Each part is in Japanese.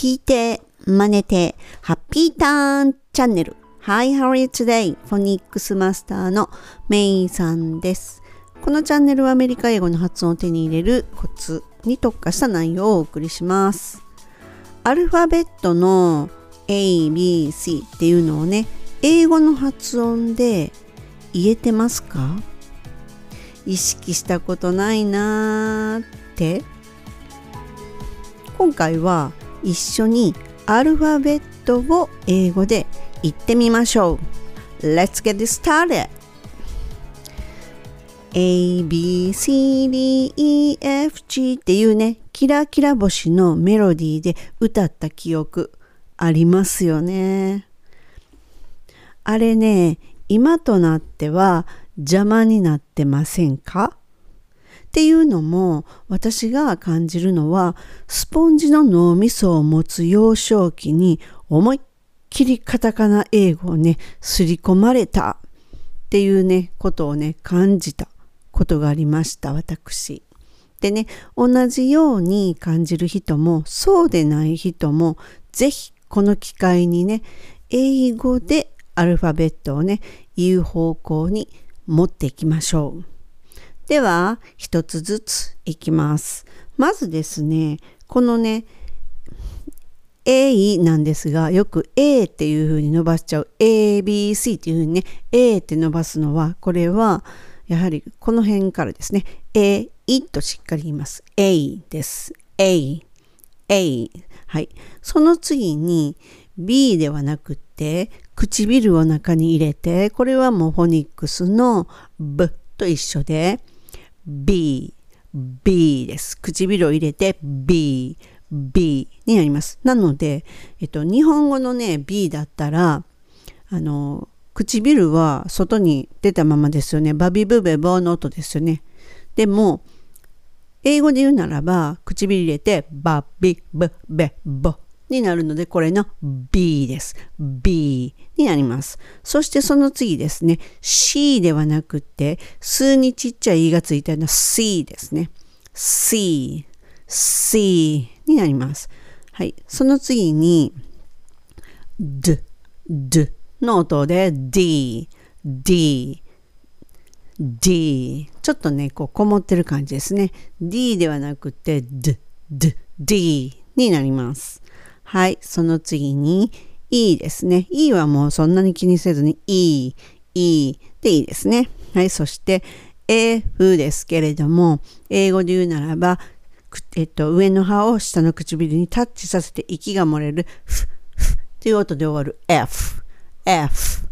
聞いて、真似て、ハッピーターンチャンネル。Hi, how are you today? フォニックスマスターのメイさんです。このチャンネルはアメリカ英語の発音を手に入れるコツに特化した内容をお送りします。アルファベットの A, B, C っていうのをね、英語の発音で言えてますか？意識したことないなーって今回は一緒にアルファベットを英語で言ってみましょう Let's get started! A, B, C, D, E, F, G っていうね、キラキラ星のメロディーで歌った記憶ありますよね。あれね、今となっては邪魔になってませんか？っていうのも私が感じるのはスポンジの脳みそを持つ幼少期に思いっきりカタカナ英語をねすり込まれたっていうねことをね感じたことがありました私。でね同じように感じる人もそうでない人も是非この機会にね英語でアルファベットをね言う方向に持っていきましょう。では、一つずついきます。まずですね、このね、A なんですが、よく A っていう風に伸ばしちゃう ABC っていう風にね、A って伸ばすのは、これはやはりこの辺からですね、A としっかり言います。A です。A、A。はい。その次に B ではなくて、唇を中に入れて、これはもうフォニックスの B と一緒で、B、B です。唇を入れて B、B になります。なので、えっと、日本語のね、B だったら、あの、唇は外に出たままですよね。バビブベボの音ですよね。でも、英語で言うならば、唇入れて、バビブベボになるので、これの B です。B になります。そしてその次ですね。C ではなくて、数にちっちゃい E がついたような C ですね。C、C になります。はい。その次に、D、D の音で D、D、D。ちょっとね、こう、こもってる感じですね。D ではなくて、D、D、D になります。はい、その次に E ですね。E はもうそんなに気にせずに E、E でいいですね。はい、そして F ですけれども、英語で言うならば、えっと、上の歯を下の唇にタッチさせて息が漏れる、ふ、ふっていう音で終わる F、F っ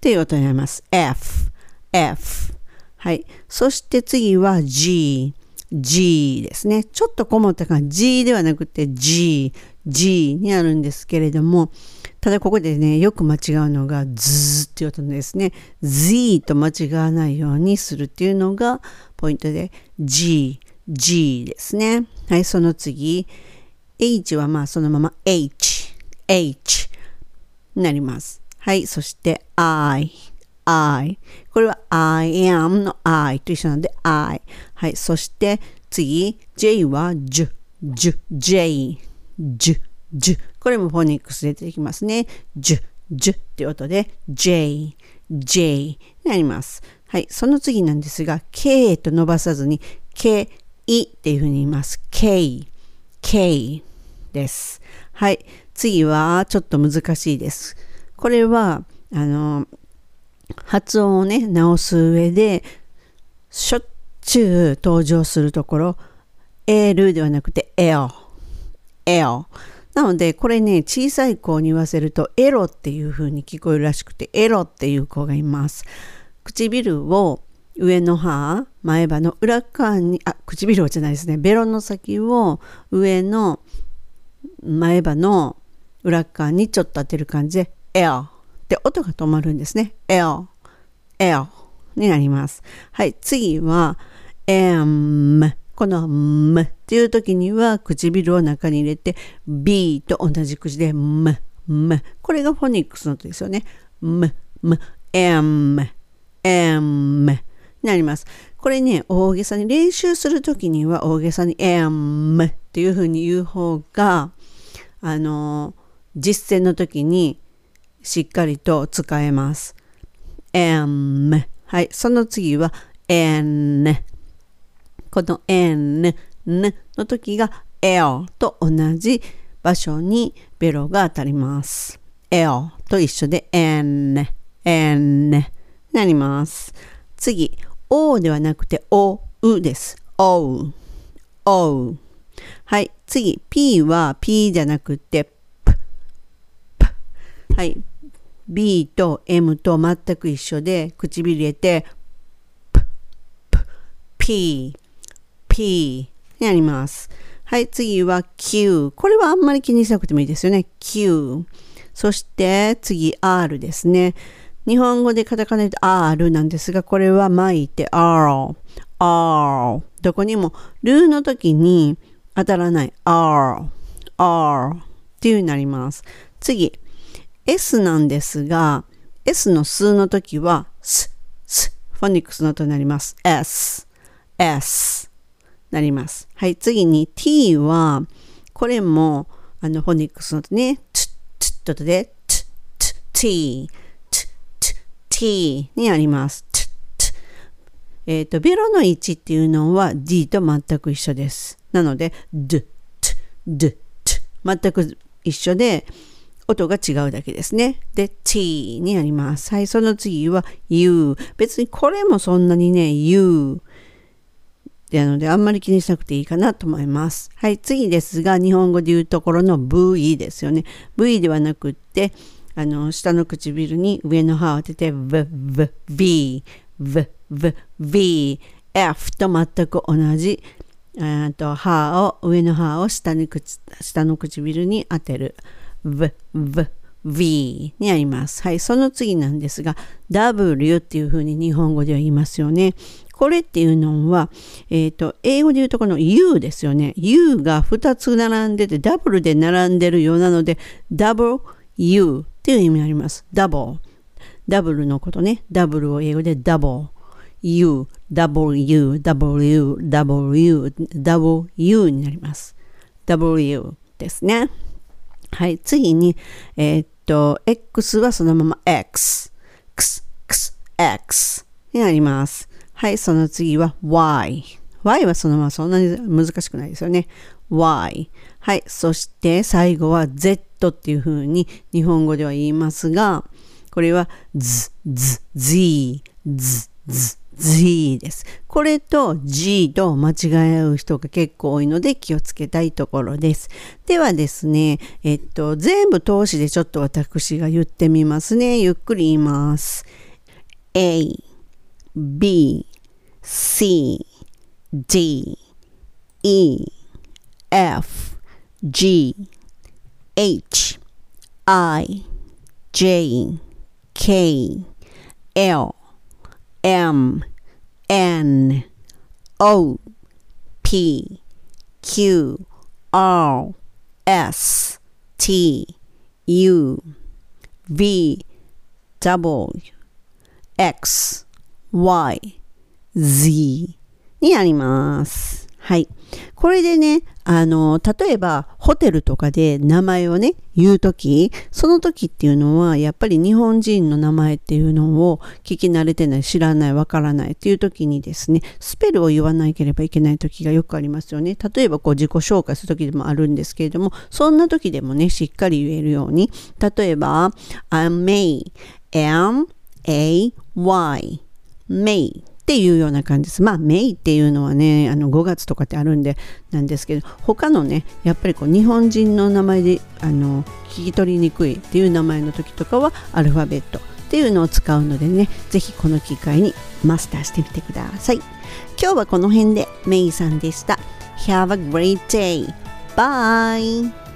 ていう音になります。F、F。はい。そして次は G、G ですね。ちょっとこもった感じ。G ではなくて G、G になるんですけれども、ただここでね、よく間違うのが Z っていう音ですね。Z と間違わないようにするっていうのがポイントで G、G ですね。はい、その次。H はまあそのまま H、H になります。はい、そして I、I。これは I am の I と一緒なんで I。はい、そして次、J は J、J、J。ジュ、ジュ。これもフォニックスで出てきますね。ジュ、ジュっていう音で J、J になります。はい。その次なんですが、K と伸ばさずに K、いっていうふうに言います。K、K です。はい。次はちょっと難しいです。これは、あの、発音をね、直す上で、しょっちゅう登場するところ、エールではなくて L。L。なので、これね、小さい子に言わせると、エロっていう風に聞こえるらしくて、エロっていう子がいます。唇を上の歯、前歯の裏側に、あ、唇じゃないですね。ベロの先を上の前歯の裏側にちょっと当てる感じで、L って音が止まるんですね。L、L になります。はい、次は M。この M っていう時には唇を中に入れて B と同じ口で M、M。これがフォニックスの音ですよね。M、M、M、M になります。これね、大げさに練習する時には大げさに M っていう風に言う方があの実践の時にしっかりと使えます。m はい、その次は n この n n の時が l と同じ場所にベロが当たります。l と一緒で n n になります。次 o ではなくて o うです。おう。おう。はい。次、p は p じゃなくて p。p はい。b と m と全く一緒で唇入れて p。p。p になります。はい。次は q。これはあんまり気にしなくてもいいですよね。q。そして次 r ですね。日本語でカタカナで R なんですが、これは巻いて R、R。どこにも、ルーの時に当たらない R、R っていう風になります。次、S なんですが、S の数の時は、ス、ス、フォニックスの音になります。S、S なります。はい、次に T は、これも、あの、フォニックスのね、ツッ、ツッとで、ツッ、ツッ、T。t にあります。えっ、ー、と、ベロの位置っていうのは d と全く一緒です。なので、d, t, d, t 全く一緒で、音が違うだけですね。で、t にあります。はい、その次は u。別にこれもそんなにね、u なので、あんまり気にしなくていいかなと思います。はい、次ですが、日本語で言うところの v ですよね。v ではなくって、あの、下の唇に上の歯を当てて、v, v, v, v, v, v, f と全く同じ、えと歯を、上の歯を下に下の唇に当てる。v, v, v にあります。はい、その次なんですが、w っていうふうに日本語では言いますよね。これっていうのは、えっ、ー、と、英語で言うとこの U ですよね。U が2つ並んでて、ダブルで並んでるようなので、double U っていう意味あります。ダブル。ダブルのことね。ダブルを英語でダブル。U、W、W、W、W になります。W ですね。はい。次に、えー、っと、X はそのまま X。X、X、X になります。はい。その次は Y。Y はそのままそんなに難しくないですよね。Y。はい。そして最後は Z っていう風に日本語では言いますが、これは Z、Z、Z、Z、Z、Z です。これと G と間違え合う人が結構多いので気をつけたいところです。ではですね、えっと、全部通しでちょっと私が言ってみますね。ゆっくり言います。A, B, C, D, E, F, G, H, I, J, K, L, M, N, O, P, Q, R, S, T, U, V, W, X, Y, Z になります。はい。これでね、あの、例えばホテルとかで名前をね、言うとき、その時っていうのは、やっぱり日本人の名前っていうのを聞き慣れてない、知らない、わからないっていう時にですね、スペルを言わなければいけない時がよくありますよね。例えばこう自己紹介する時でもあるんですけれども、そんな時でもね、しっかり言えるように、例えば、I'm May, M-A-Y, May っていうような感じです。まあ、メイっていうのはね、あの5月とかってあるんでなんですけど、他のね、やっぱりこう日本人の名前であの聞き取りにくいっていう名前の時とかはアルファベットっていうのを使うのでね、ぜひこの機会にマスターしてみてください。今日はこの辺でメイさんでした。Have a great day. Bye!